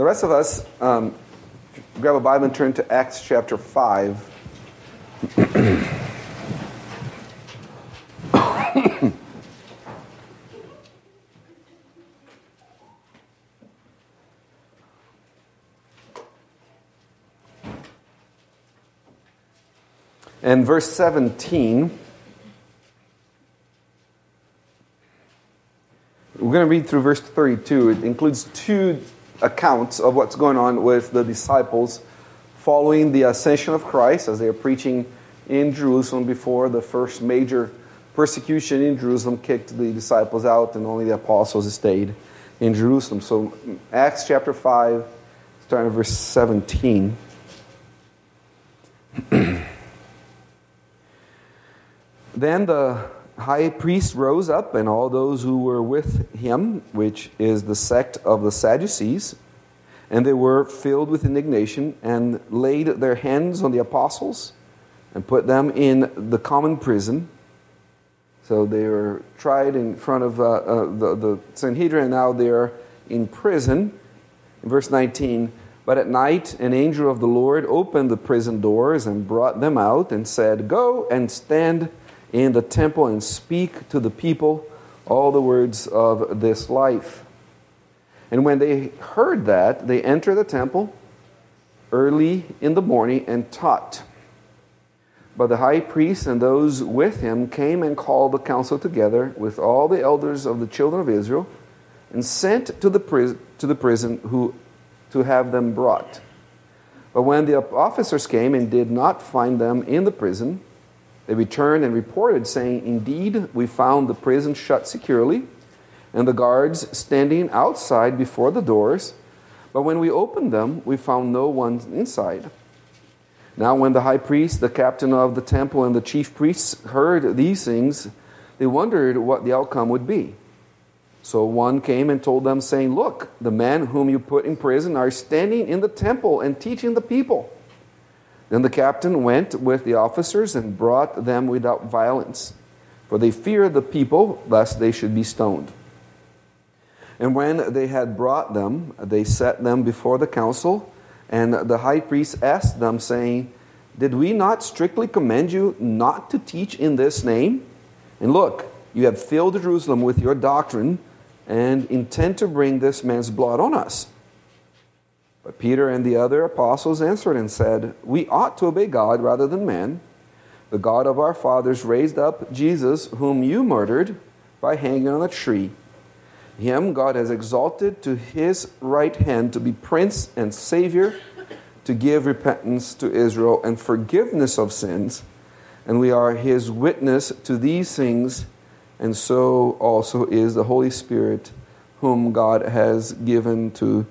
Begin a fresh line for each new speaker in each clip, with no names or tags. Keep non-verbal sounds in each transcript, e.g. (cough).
The rest of us, um, grab a Bible and turn to Acts chapter 5. (coughs) and verse 17. We're going to read through verse 32. It includes two accounts of what's going on with the disciples following the ascension of Christ as they are preaching in Jerusalem before the first major persecution in Jerusalem kicked the disciples out and only the apostles stayed in Jerusalem. So, Acts chapter 5, starting at verse 17. (clears throat) then the high priest rose up, and all those who were with him, which is the sect of the Sadducees, and they were filled with indignation, and laid their hands on the apostles, and put them in the common prison. So they were tried in front of uh, uh, the, the Sanhedrin, and now they're in prison. In verse 19, but at night an angel of the Lord opened the prison doors and brought them out, and said, Go and stand in the temple and speak to the people all the words of this life. And when they heard that, they entered the temple early in the morning and taught. But the high priest and those with him came and called the council together with all the elders of the children of Israel and sent to the, prison, to the prison who, to have them brought. But when the officers came and did not find them in the prison, they returned and reported, saying, Indeed, we found the prison shut securely, and the guards standing outside before the doors. But when we opened them, we found no one inside. Now, when the high priest, the captain of the temple, and the chief priests heard these things, they wondered what the outcome would be. So one came and told them, saying, Look, the men whom you put in prison are standing in the temple and teaching the people. Then the captain went with the officers and brought them without violence, for they feared the people, lest they should be stoned. And when they had brought them, they set them before the council, and the high priest asked them, saying, Did we not strictly command you not to teach in this name? And look, you have filled Jerusalem with your doctrine, and intend to bring this man's blood on us. But Peter and the other apostles answered and said, We ought to obey God rather than men. The God of our fathers raised up Jesus, whom you murdered by hanging on a tree. Him God has exalted to his right hand to be prince and savior, to give repentance to Israel and forgiveness of sins. And we are his witness to these things, and so also is the Holy Spirit, whom God has given to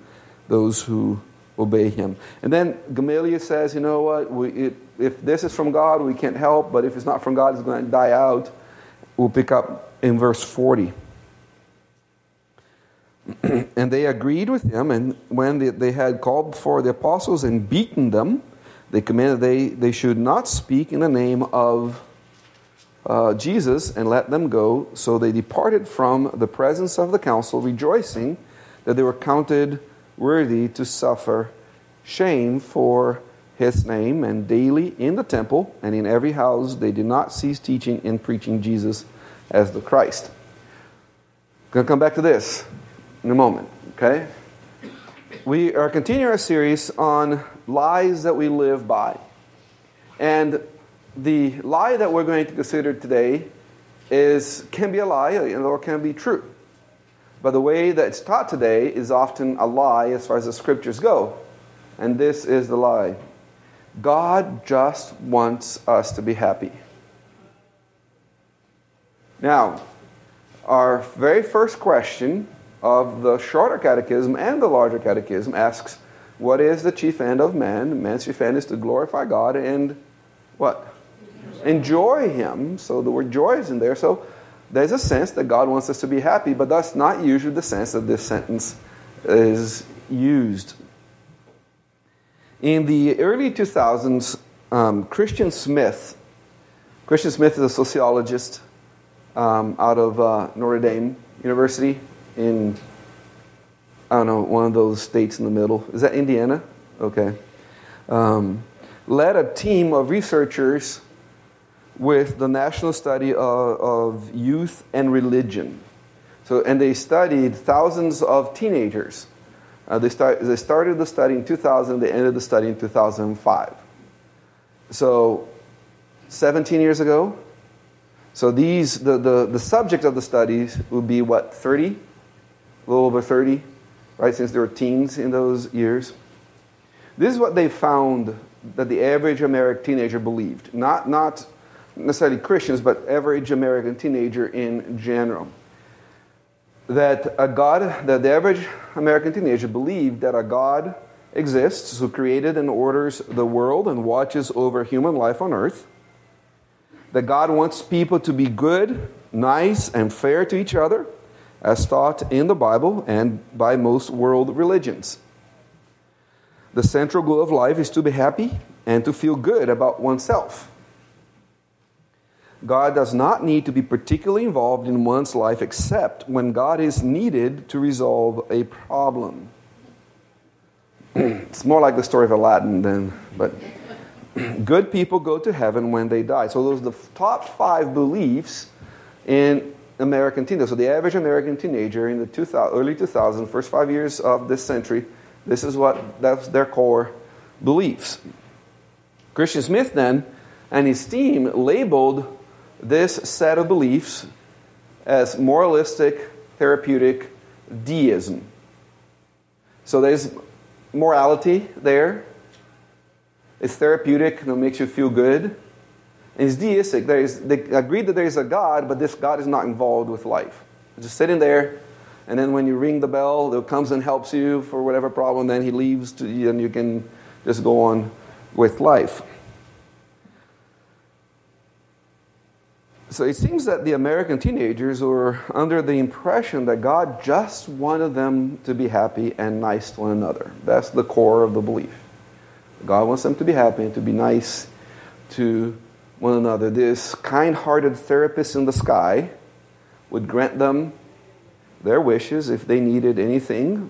those who obey him. And then Gamaliel says, you know what, we, it, if this is from God, we can't help, but if it's not from God, it's going to die out. We'll pick up in verse 40. (clears throat) and they agreed with him, and when they, they had called for the apostles and beaten them, they commanded they, they should not speak in the name of uh, Jesus and let them go. So they departed from the presence of the council, rejoicing that they were counted worthy to suffer shame for his name, and daily in the temple and in every house they did not cease teaching and preaching Jesus as the Christ. To come back to this in a moment, okay? We are continuing our series on lies that we live by. And the lie that we're going to consider today is can be a lie or can be true. But the way that it's taught today is often a lie as far as the scriptures go. And this is the lie God just wants us to be happy. Now, our very first question of the shorter catechism and the larger catechism asks, What is the chief end of man? Man's chief end is to glorify God and what? Enjoy Him. So the word joy is in there. So there's a sense that God wants us to be happy, but that's not usually the sense that this sentence is used. In the early 2000s, um, Christian Smith, Christian Smith is a sociologist um, out of uh, Notre Dame University in I don't know, one of those states in the middle. Is that Indiana? Okay. Um, led a team of researchers with the National Study of, of Youth and Religion. So, and they studied thousands of teenagers. Uh, they, start, they started the study in 2000, they ended the study in 2005. So, 17 years ago. So, these, the, the, the subject of the studies would be what, 30? A little over 30, right? Since they were teens in those years. This is what they found that the average American teenager believed. Not, not necessarily Christians, but average American teenager in general. That a God, that the average American teenager believed that a God exists who created and orders the world and watches over human life on earth. That God wants people to be good, nice, and fair to each other, as taught in the Bible and by most world religions. The central goal of life is to be happy and to feel good about oneself. God does not need to be particularly involved in one's life except when God is needed to resolve a problem. (clears throat) it's more like the story of Aladdin then, but (clears throat) good people go to heaven when they die. So those are the top five beliefs in American teenagers. So the average American teenager in the 2000, early 2000s, first five years of this century, this is what that's their core beliefs. Christian Smith then and his team labeled this set of beliefs as moralistic therapeutic deism. So there's morality there. It's therapeutic, and it makes you feel good. And it's deistic. There is, they agree that there is a God, but this God is not involved with life. Just sitting there, and then when you ring the bell, he comes and helps you for whatever problem, then he leaves, to, and you can just go on with life. So it seems that the American teenagers were under the impression that God just wanted them to be happy and nice to one another. That's the core of the belief. God wants them to be happy and to be nice to one another. This kind hearted therapist in the sky would grant them their wishes if they needed anything,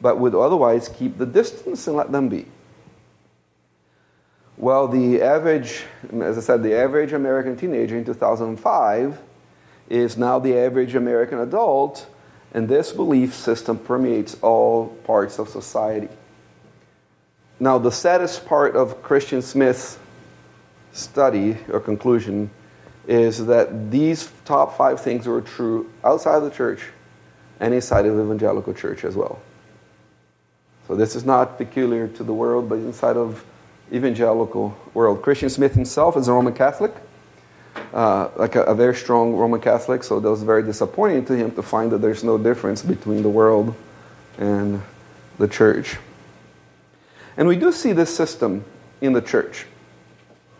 but would otherwise keep the distance and let them be. Well, the average, as I said, the average American teenager in 2005 is now the average American adult, and this belief system permeates all parts of society. Now, the saddest part of Christian Smith's study or conclusion is that these top five things were true outside of the church and inside of evangelical church as well. So, this is not peculiar to the world, but inside of evangelical world. Christian Smith himself is a Roman Catholic, uh, like a, a, very strong Roman Catholic, so that was very disappointing to him to find that there's no difference between the world and the church. And we do see this system in the church.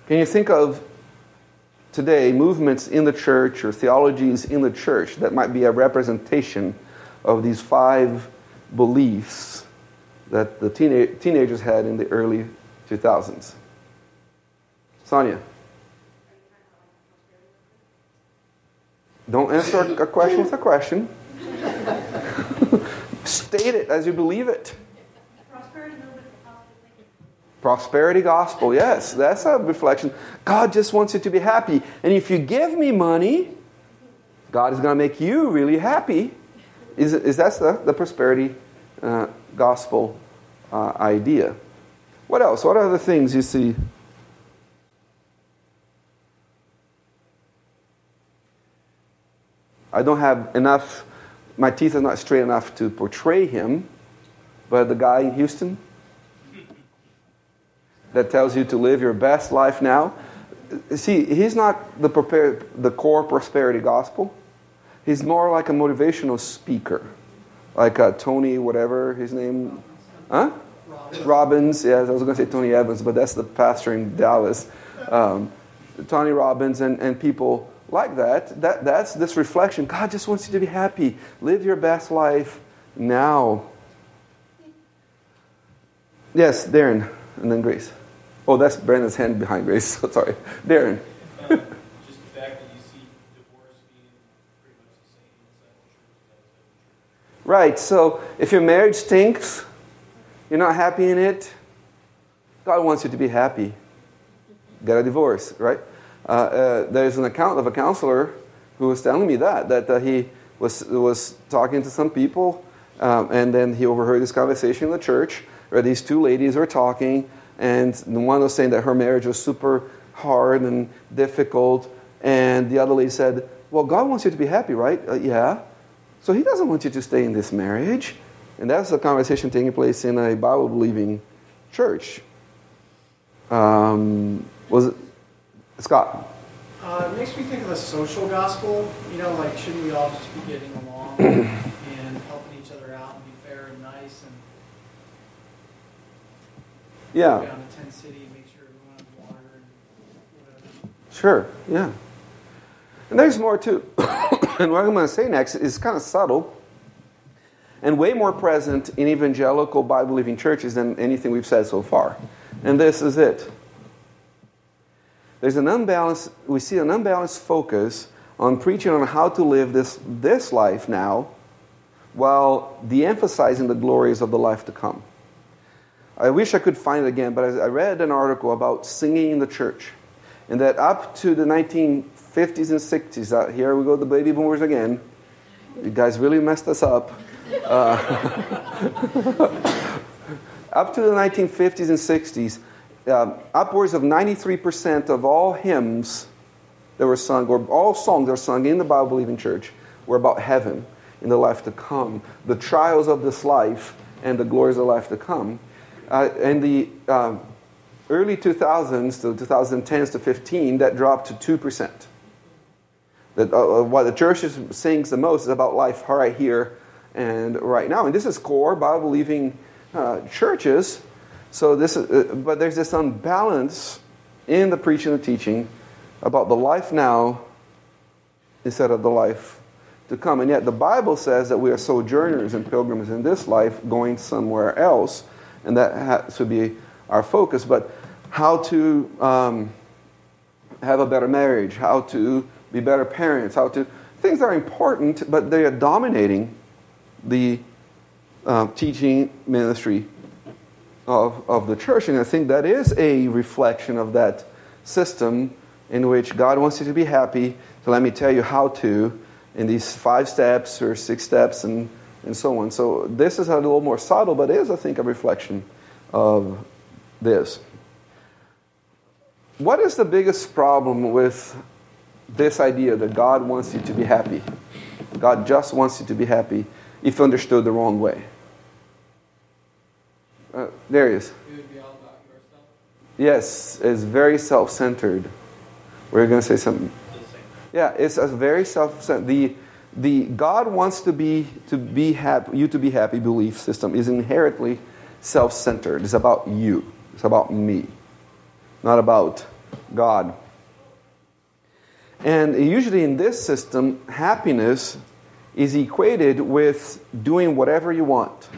Can you think of today movements in the church or theologies in the church that might be a representation of these five beliefs that the teena- teenagers had in the early 2000s. Sonia. Don't answer a question with a question. (laughs) State it as you believe it. Prosperity gospel, yes, that's a reflection. God just wants you to be happy. And if you give me money, God is going to make you really happy. Is, is that the, the prosperity uh, gospel uh, idea? What else? What other things you see? I don't have enough, my teeth are not straight enough to portray him, but the guy in Houston that tells you to live your best life now. See, he's not the, prepare, the core prosperity gospel. He's more like a motivational speaker, like a Tony, whatever his name. Huh? Robbins, yeah, I was going to say Tony Evans, but that's the pastor in Dallas. Um, Tony Robbins and, and people like that. that. That's this reflection. God just wants you to be happy. Live your best life now. Yes, Darren, and then Grace. Oh, that's Brandon's hand behind Grace. (laughs) Sorry. Darren. right. So if your marriage stinks, you're not happy in it, God wants you to be happy. Get a divorce, right? Uh, uh, there's an account of a counselor who was telling me that, that uh, he was, was talking to some people, um, and then he overheard this conversation in the church where these two ladies were talking, and one was saying that her marriage was super hard and difficult, and the other lady said, Well, God wants you to be happy, right? Uh, yeah. So he doesn't want you to stay in this marriage. And that's a conversation taking place in a Bible believing church. Um, was it Scott?
Uh, it makes me think of the social gospel. You know, like, shouldn't we all just be getting along and helping each other out and be fair and nice and
Yeah.
go down to Tent City and make sure everyone has water and whatever?
Sure, yeah. And there's more too. (coughs) and what I'm going to say next is kind of subtle and way more present in evangelical Bible believing churches than anything we've said so far. And this is it. There's an unbalanced, we see an unbalanced focus on preaching on how to live this, this life now while de emphasizing the glories of the life to come. I wish I could find it again, but I read an article about singing in the church. And that up to the 1950s and 60s, uh, here we go, the baby boomers again. You guys really messed us up. Uh, (laughs) up to the 1950s and 60s, um, upwards of 93% of all hymns that were sung, or all songs that were sung in the Bible believing church, were about heaven in the life to come, the trials of this life, and the glories of life to come. Uh, in the um, early 2000s to 2010s to 15, that dropped to 2%. That, uh, uh, what the church sings the most is about life right here and right now. And this is core Bible believing uh, churches. So this, is, uh, but there's this unbalance in the preaching and teaching about the life now instead of the life to come. And yet the Bible says that we are sojourners and pilgrims in this life, going somewhere else, and that has to be our focus. But how to um, have a better marriage, how to be better parents, how to things are important, but they are dominating the uh, teaching ministry of, of the church. And I think that is a reflection of that system in which God wants you to be happy. So let me tell you how to in these five steps or six steps and, and so on. So this is a little more subtle, but is, I think, a reflection of this. What is the biggest problem with this idea that God wants you to be happy? God just wants you to be happy if understood the wrong way. Uh, there he is.
It would be all about yourself.
Yes, it's very self centered. We're going to say something. Yeah, it's a very self-centered. The, the God wants to be to be happy, you to be happy belief system is inherently self-centered. It's about you. It's about me, not about God. And usually in this system, happiness is equated with doing whatever you want.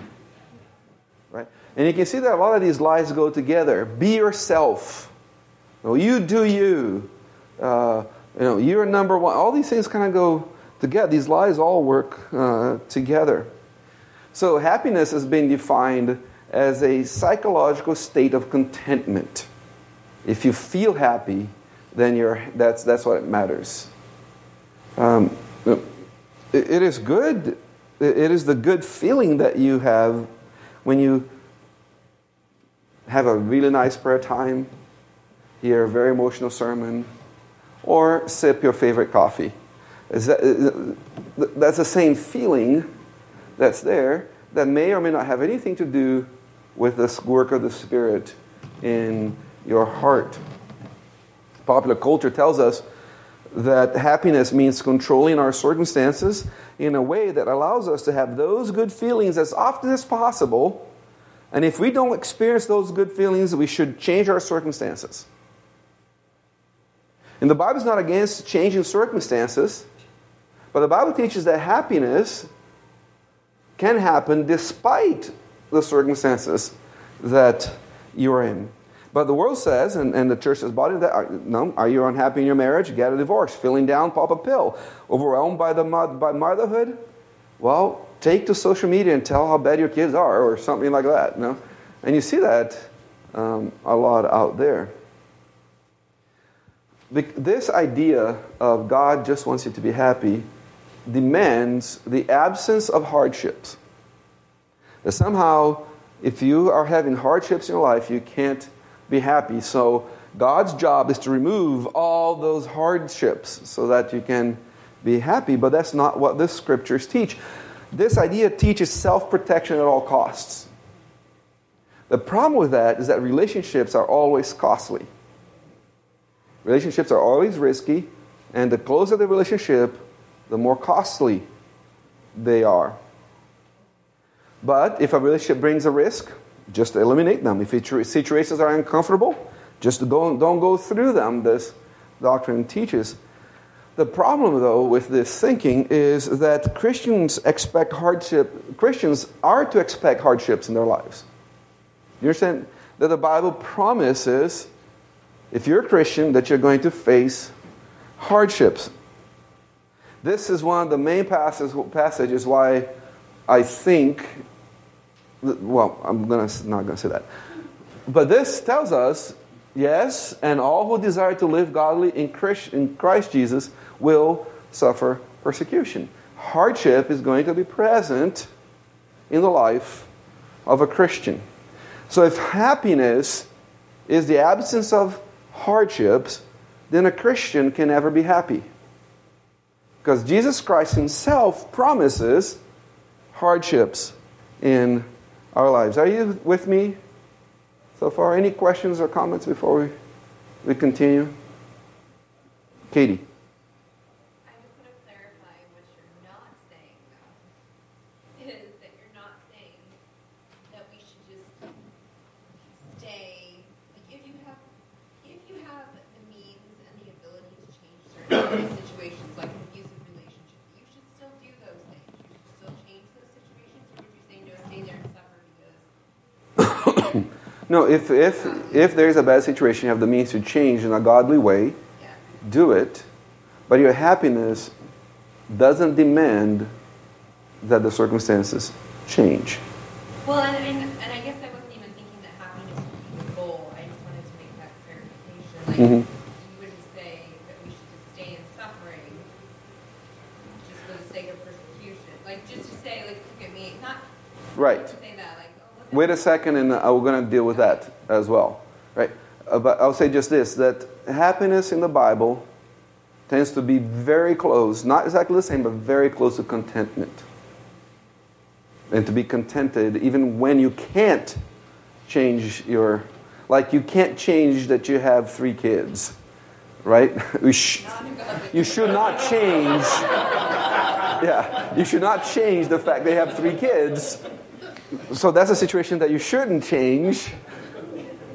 Right? And you can see that a lot of these lies go together. Be yourself. Well, you do you. Uh, you know, you're number one. All these things kind of go together. These lies all work uh, together. So happiness has been defined as a psychological state of contentment. If you feel happy, then you're, that's, that's what matters. Um, it, is good. It is the good feeling that you have when you have a really nice prayer time, hear a very emotional sermon, or sip your favorite coffee. That, that's the same feeling that's there that may or may not have anything to do with the work of the Spirit in your heart. Popular culture tells us that happiness means controlling our circumstances in a way that allows us to have those good feelings as often as possible. And if we don't experience those good feelings, we should change our circumstances. And the Bible is not against changing circumstances, but the Bible teaches that happiness can happen despite the circumstances that you're in. But the world says, and, and the church says, body, that are, no, are you unhappy in your marriage? Get a divorce. Feeling down, pop a pill. Overwhelmed by, the, by motherhood? Well, take to social media and tell how bad your kids are, or something like that. Know? And you see that um, a lot out there. This idea of God just wants you to be happy demands the absence of hardships. That somehow, if you are having hardships in your life, you can't be happy. So, God's job is to remove all those hardships so that you can be happy. But that's not what the scriptures teach. This idea teaches self protection at all costs. The problem with that is that relationships are always costly. Relationships are always risky, and the closer the relationship, the more costly they are. But if a relationship brings a risk, just eliminate them. If situations are uncomfortable, just don't, don't go through them, this doctrine teaches. The problem, though, with this thinking is that Christians expect hardship, Christians are to expect hardships in their lives. You understand that the Bible promises, if you're a Christian, that you're going to face hardships. This is one of the main passages, passages why I think, well, I'm gonna, not going to say that. But this tells us, yes, and all who desire to live godly in Christ, in Christ Jesus will suffer persecution. Hardship is going to be present in the life of a Christian. So if happiness is the absence of hardships, then a Christian can never be happy. Because Jesus Christ Himself promises hardships in our lives. Are you with me so far? Any questions or comments before we, we continue? Katie.
situations like an abusive relationship, you should still do those things. You should still change those situations, or would you say no, stay there and suffer because?
If if if there's a bad situation, you have the means to change in a godly way. Do it, but your happiness doesn't demand that the circumstances change.
Well, and, and, and I guess I wasn't even thinking that happiness would be the goal. I just wanted to make that clarification. You wouldn't say that we should just stay in suffering just for the sake of persecution. Like,
mm-hmm. Right. Wait a second, and uh, we're going to deal with that as well. Right? Uh, but I'll say just this that happiness in the Bible tends to be very close, not exactly the same, but very close to contentment. And to be contented even when you can't change your, like you can't change that you have three kids, right? (laughs) you should not change, (laughs) yeah, you should not change the fact they have three kids so that's a situation that you shouldn't change,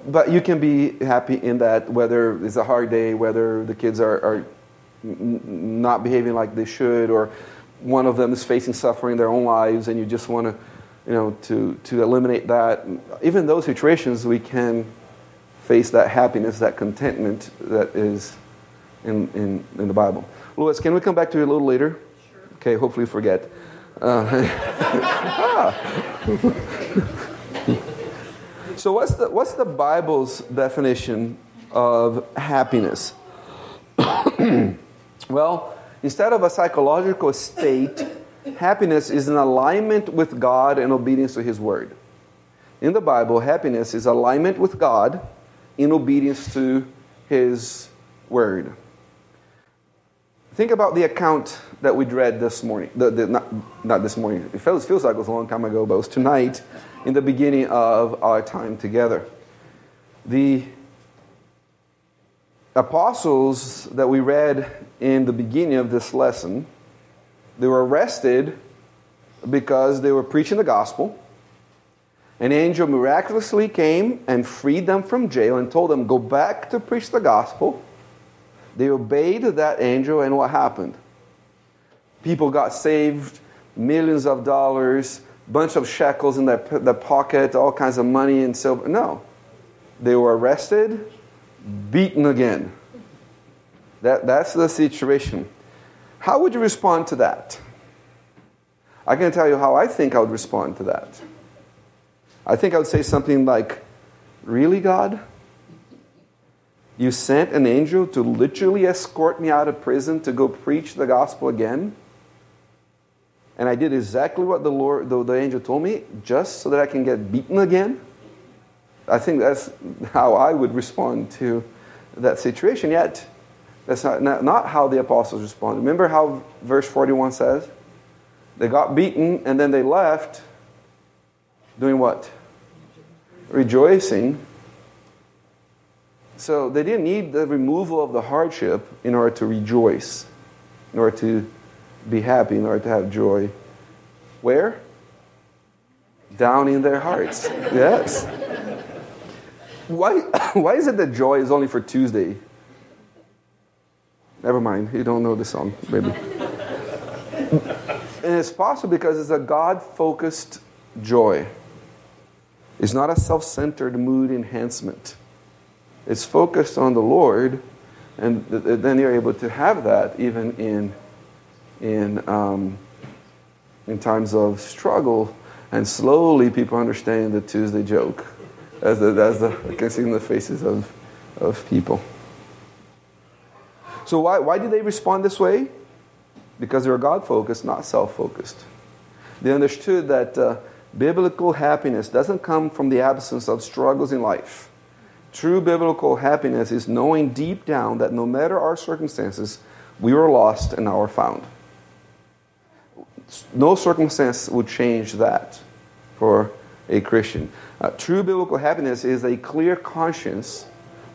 but you can be happy in that whether it's a hard day, whether the kids are, are not behaving like they should, or one of them is facing suffering in their own lives, and you just want to, you know, to, to eliminate that. Even those situations, we can face that happiness, that contentment that is in, in, in the Bible. Louis, can we come back to you a little later?
Sure.
Okay, hopefully you forget. (laughs) So what's the, what's the Bible's definition of happiness? (clears throat) well, instead of a psychological state, happiness is an alignment with God and obedience to His Word. In the Bible, happiness is alignment with God in obedience to His Word. Think about the account that we read this morning. The, the, not, not this morning. It feels, feels like it was a long time ago, but it was tonight in the beginning of our time together. The apostles that we read in the beginning of this lesson, they were arrested because they were preaching the gospel. An angel miraculously came and freed them from jail and told them, Go back to preach the gospel. They obeyed that angel, and what happened? People got saved, millions of dollars, bunch of shekels in their, their pocket, all kinds of money and silver. No. They were arrested, beaten again. That, that's the situation. How would you respond to that? I can tell you how I think I would respond to that. I think I would say something like, Really, God? You sent an angel to literally escort me out of prison to go preach the gospel again? And I did exactly what the Lord, the, the angel told me, just so that I can get beaten again? I think that's how I would respond to that situation. Yet, that's not, not, not how the apostles responded. Remember how verse 41 says? They got beaten and then they left doing what? Rejoicing. So they didn't need the removal of the hardship in order to rejoice, in order to be happy, in order to have joy. Where? Down in their hearts. Yes. Why, (coughs) why is it that joy is only for Tuesday? Never mind, you don't know the song, maybe. and it's possible because it's a God focused joy. It's not a self centered mood enhancement. It's focused on the Lord, and then you're able to have that even in, in, um, in times of struggle. And slowly people understand the Tuesday joke, as, the, as the, I can see in the faces of, of people. So, why, why did they respond this way? Because they were God focused, not self focused. They understood that uh, biblical happiness doesn't come from the absence of struggles in life. True biblical happiness is knowing deep down that no matter our circumstances, we were lost and now are found. No circumstance would change that for a Christian. Uh, true biblical happiness is a clear conscience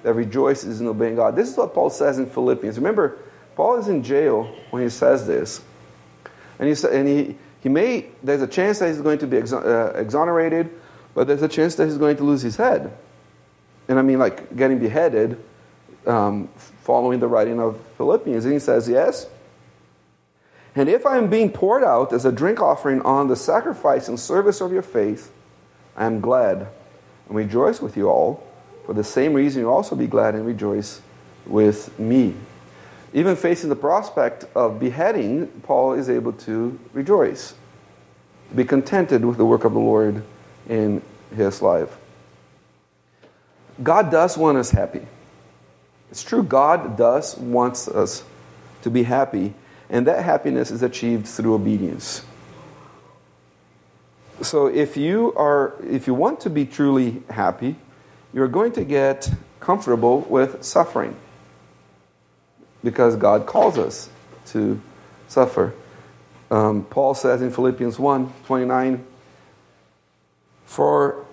that rejoices in obeying God. This is what Paul says in Philippians. Remember, Paul is in jail when he says this. And he, said and he, he may, there's a chance that he's going to be uh, exonerated, but there's a chance that he's going to lose his head. And I mean, like getting beheaded um, following the writing of Philippians. And he says, Yes. And if I am being poured out as a drink offering on the sacrifice and service of your faith, I am glad and rejoice with you all. For the same reason, you also be glad and rejoice with me. Even facing the prospect of beheading, Paul is able to rejoice, be contented with the work of the Lord in his life. God does want us happy. It's true, God does wants us to be happy, and that happiness is achieved through obedience. So if you are if you want to be truly happy, you're going to get comfortable with suffering because God calls us to suffer. Um, Paul says in Philippians 1 29, For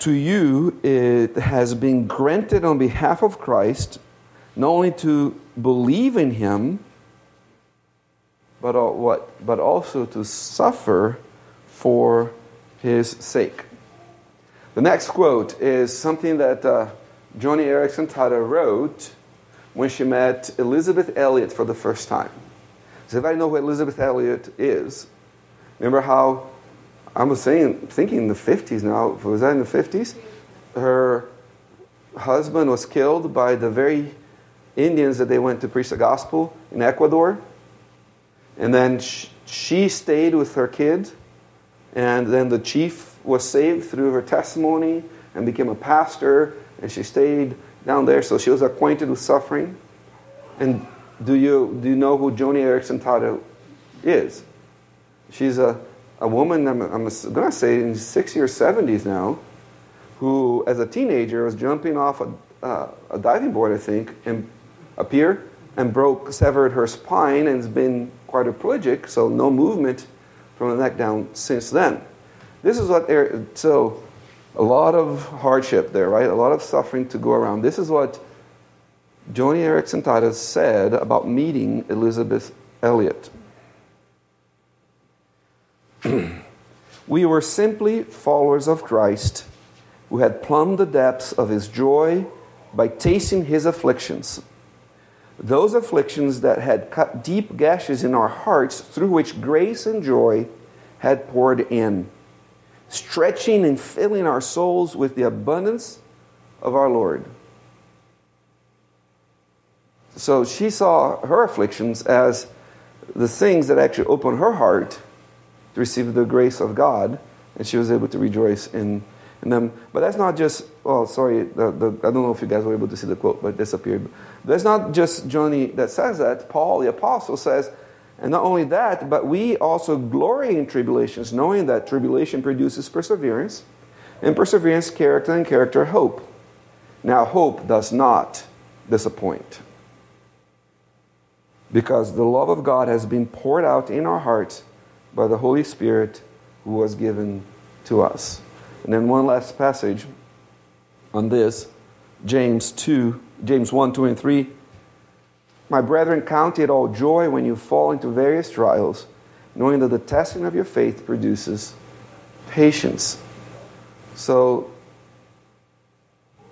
to you it has been granted on behalf of Christ not only to believe in him, but, what, but also to suffer for his sake. The next quote is something that uh, Joni Eareckson Tada wrote when she met Elisabeth Elliot for the first time. If I know who Elisabeth Elliot is, remember how I was saying, thinking in the 50s now, was that in the 50s? Her husband was killed by the very Indians that they went to preach the gospel in Ecuador. And then she stayed with her kid. and then the chief was saved through her testimony and became a pastor, and she stayed down there, so she was acquainted with suffering. And do you, do you know who Joni Eareckson Tada is? She's a, a woman, I'm, I'm going to say in 60s or 70s now, who, as a teenager, was jumping off a, uh, a diving board, I think, and a pier, and broke, severed her spine, and has been quadriplegic, so no movement from the neck down since then. This is what so a lot of hardship there, right? A lot of suffering to go around. This is what Joni Eareckson Tada said about meeting Elisabeth Elliot. (clears throat) we were simply followers of Christ who had plumbed the depths of his joy by tasting his afflictions. Those afflictions that had cut deep gashes in our hearts through which grace and joy had poured in stretching and filling our souls with the abundance of our Lord. So she saw her afflictions as the things that actually opened her heart to receive the grace of God, and she was able to rejoice in, in them. But that's not just, oh, sorry, the, the, I don't know if you guys were able to see the quote, but it disappeared. That's not just Joni that says that. Paul, the apostle, says, and not only that, but we also glory in tribulations, knowing that tribulation produces perseverance, and perseverance, character, and character, hope. Now, hope does not disappoint. Because the love of God has been poured out in our hearts by the Holy Spirit who was given to us. And then one last passage on this James 2, James 1, 2, and 3. My brethren, count it all joy when you fall into various trials, knowing that the testing of your faith produces patience. So,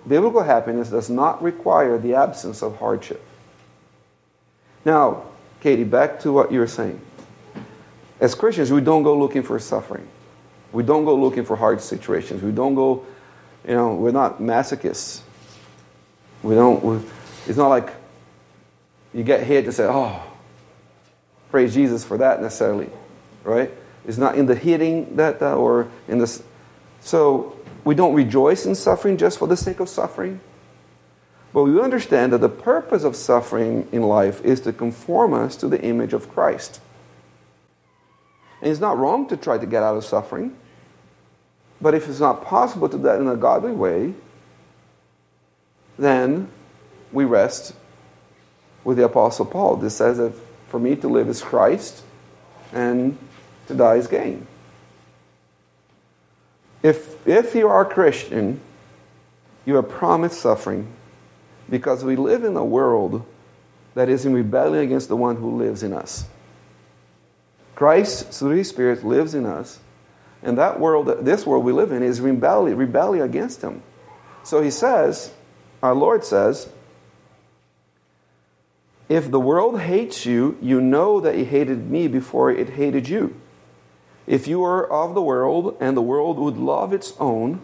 biblical happiness does not require the absence of hardship. Now, Katie, back to what you were saying. As Christians, we don't go looking for suffering. We don't go looking for hard situations. We don't go, you know, we're not masochists. We don't, we, it's not like you get hit and say, oh, praise Jesus for that necessarily, right? It's not in the hitting that, or in this. So we don't rejoice in suffering just for the sake of suffering. But we understand that the purpose of suffering in life is to conform us to the image of Christ. And it's not wrong to try to get out of suffering. But if it's not possible to do that in a godly way, then we rest with the Apostle Paul. This says that for me to live is Christ and to die is gain. If, if you are a Christian, you are promised suffering because we live in a world that is in rebellion against the one who lives in us. Christ, through His Spirit, lives in us. And that world, this world we live in, is rebellion, rebellion against Him. So He says, our Lord says, if the world hates you, you know that it hated me before it hated you. If you were of the world, and the world would love its own,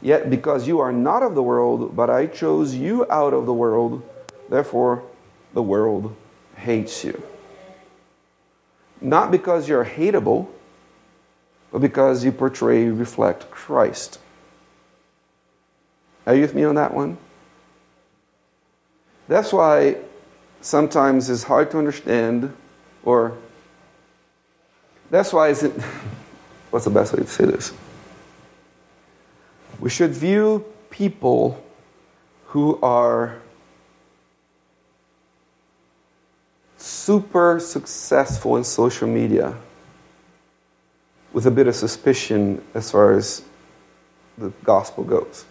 yet because you are not of the world, but I chose you out of the world, therefore the world hates you. Not because you're hateable, but because you portray, reflect Christ. Are you with me on that one? That's why sometimes it's hard to understand, or that's why is it. (laughs) What's the best way to say this? We should view people who are super successful in social media with a bit of suspicion as far as the gospel goes.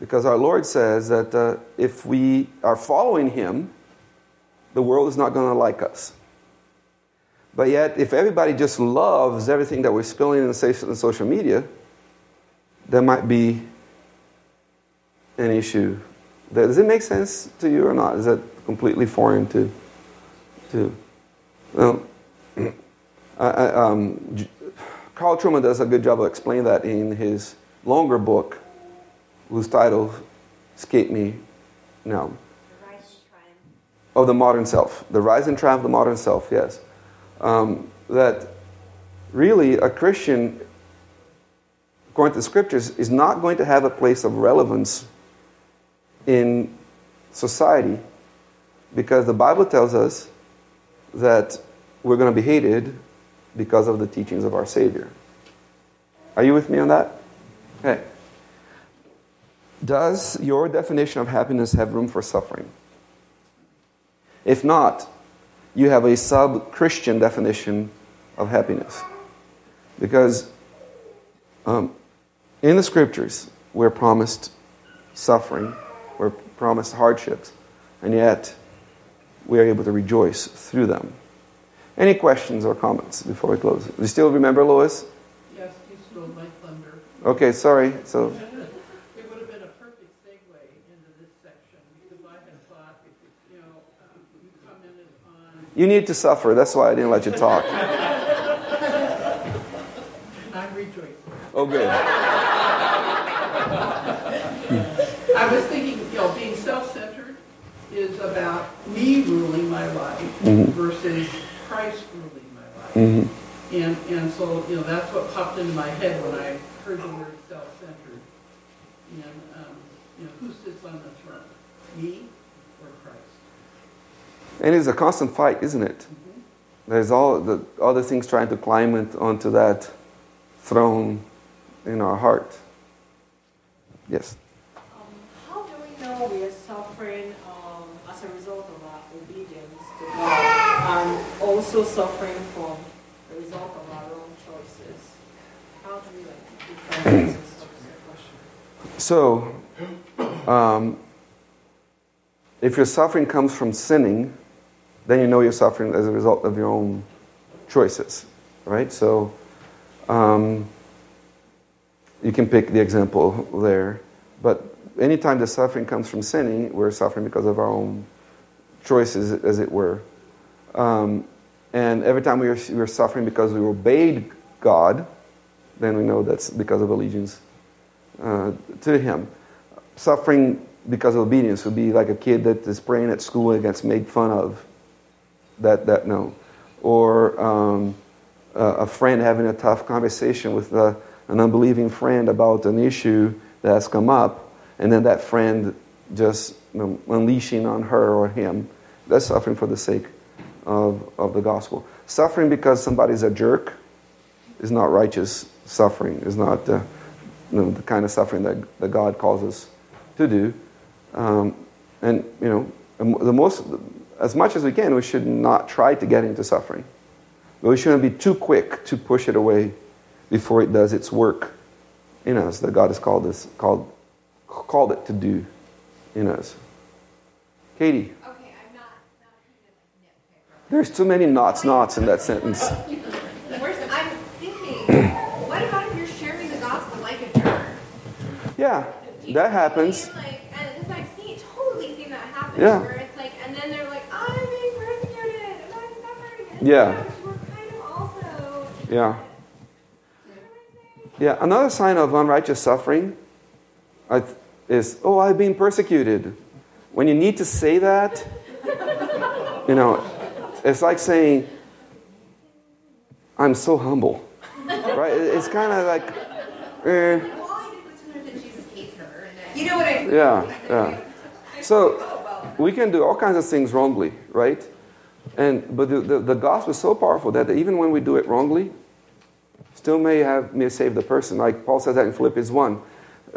Because our Lord says that uh, if we are following Him, the world is not going to like us. But yet, if everybody just loves everything that we're spilling in social media, there might be an issue. Does it make sense to you or not? Is that completely foreign to, to well, I, um, Carl Trueman does a good job of explaining that in his longer book, whose title escaped me now.
Triumph.
Oh, the modern self. The rise and triumph of the modern self, yes. Um, that really a Christian, according to the scriptures, is not going to have a place of relevance in society because the Bible tells us that we're going to be hated because of the teachings of our Savior. Are you with me on that? Okay. Does your definition of happiness have room for suffering? If not, you have a sub Christian definition of happiness. Because um, in the scriptures, we're promised suffering, we're promised hardships, and yet we are able to rejoice through them. Any questions or comments before we close? Do you still remember Lois?
Yes, you stole my thunder.
Okay, sorry. So, (laughs)
It would have been a perfect segue into this section because I had thought, you know, um, you commented on,
you need to suffer. That's why I didn't let you talk. (laughs)
I'm rejoicing.
Oh, good.
I was thinking, you know, being self-centered is about me ruling my life
Mhm.
versus Christ ruling my life.
hmm
And so, you know, that's what popped into my head when I heard the word self-centered. And, um, you know, who sits on the throne? Me or Christ?
And it's a constant fight, isn't it? There's all the other things trying to climb it onto that throne in our heart. Yes.
Um, how do we know we are suffering um, as a result of our and also suffering from the result of our own choices? How do we like?
So, um, if your suffering comes from sinning, then you know you're suffering as a result of your own choices, right? So, um, you can pick the example there, but anytime the suffering comes from sinning, we're suffering because of our own choices, as it were. Um, and every time we are, we suffering because we obeyed God, then we know that's because of allegiance uh, to Him. Suffering because of obedience would be like a kid that is praying at school and gets made fun of. That, that no. Or um, a a friend having a tough conversation with uh an unbelieving friend about an issue that has come up, and then that friend just you know, unleashing on her or him. That's suffering for the sake of, of the gospel. Suffering because somebody's a jerk is not righteous suffering, is not uh, you know, the kind of suffering that, that God calls us to do. Um, and, you know, the most, as much as we can, we should not try to get into suffering. But we shouldn't be too quick to push it away before it does its work in us that God has called us, called, called it to do in us. Katie,
Okay, I'm not, not even like nitpicker.
There's too many knots, knots in that sentence.
I'm thinking, (clears throat) what about if you're sharing the gospel like a jerk?
Yeah, that happens.
Like, and I've seen, totally seen that happen.
Yeah.
Where it's like, and then they're like, oh, I'm being persecuted, and I'm suffering. And
Yeah.
kind of also.
Yeah. Yeah, another sign of unrighteous suffering is, oh, I've been persecuted. When you need to say that, you know, it's like saying, I'm so humble. Right? It's kind of like, eh,
Well, all I did was to know that Jesus hates her, and that, you know what I mean?
yeah, yeah. So we can do all kinds of things wrongly, right? And but the, the, the gospel is so powerful that even when we do it wrongly, still may have may save the person. Like Paul says that in Philippians one,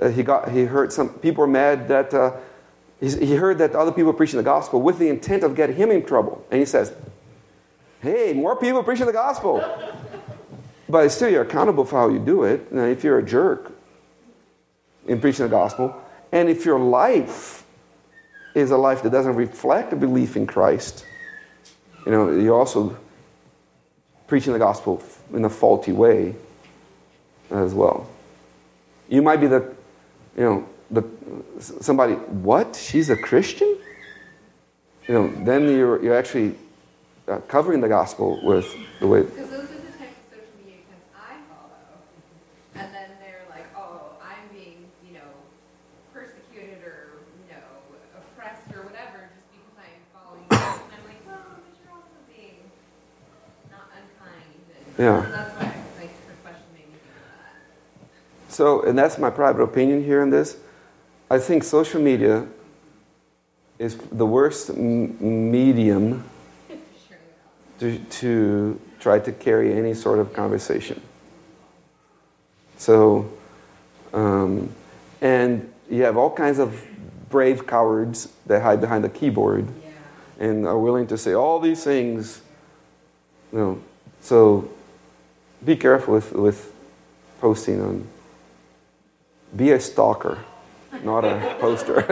uh, he got he heard some people were mad that uh, he, he heard that other people were preaching the gospel with the intent of getting him in trouble, and he says, "Hey, more people preaching the gospel." But still, you're accountable for how you do it. Now, if you're a jerk in preaching the gospel, and if your life is a life that doesn't reflect a belief in Christ, you know, you're also preaching the gospel in a faulty way as well. You might be the, you know, the somebody. What? She's a Christian? You know, then you're you're actually uh, covering the gospel with the way.
Because those are the types of social media accounts I follow. And then they're like, oh, I'm being, you know, persecuted or, you know, oppressed or whatever just because I am following you. And I'm like, well, but you're also being not unkind. And
Yeah.
So that's why, like, her question made me think of that.
So, and that's my private opinion here on this. I think social media is the worst m- medium. To, to try to carry any sort of conversation. So, um, and you have all kinds of brave cowards that hide behind the keyboard
Yeah.
and are willing to say all these things. You know, so be careful with, with posting on. Be a stalker, not a poster. (laughs)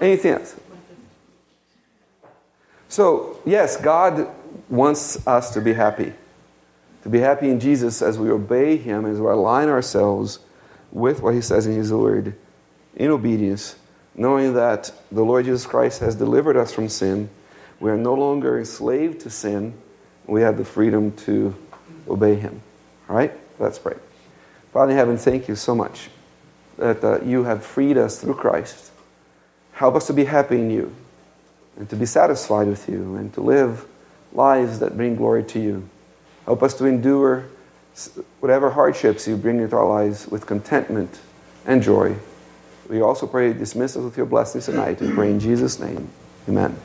Anything else? So, yes, God wants us to be happy. To be happy in Jesus as we obey Him, as we align ourselves with what He says in His Word in obedience, knowing that the Lord Jesus Christ has delivered us from sin. We are no longer enslaved to sin. We have the freedom to obey Him. All right? Let's pray. Father in heaven, thank you so much that uh, you have freed us through Christ. Help us to be happy in you and to be satisfied with you and to live lives that bring glory to you. Help us to endure whatever hardships you bring into our lives with contentment and joy. We also pray, dismiss us with your blessings tonight and pray in Jesus' name. Amen.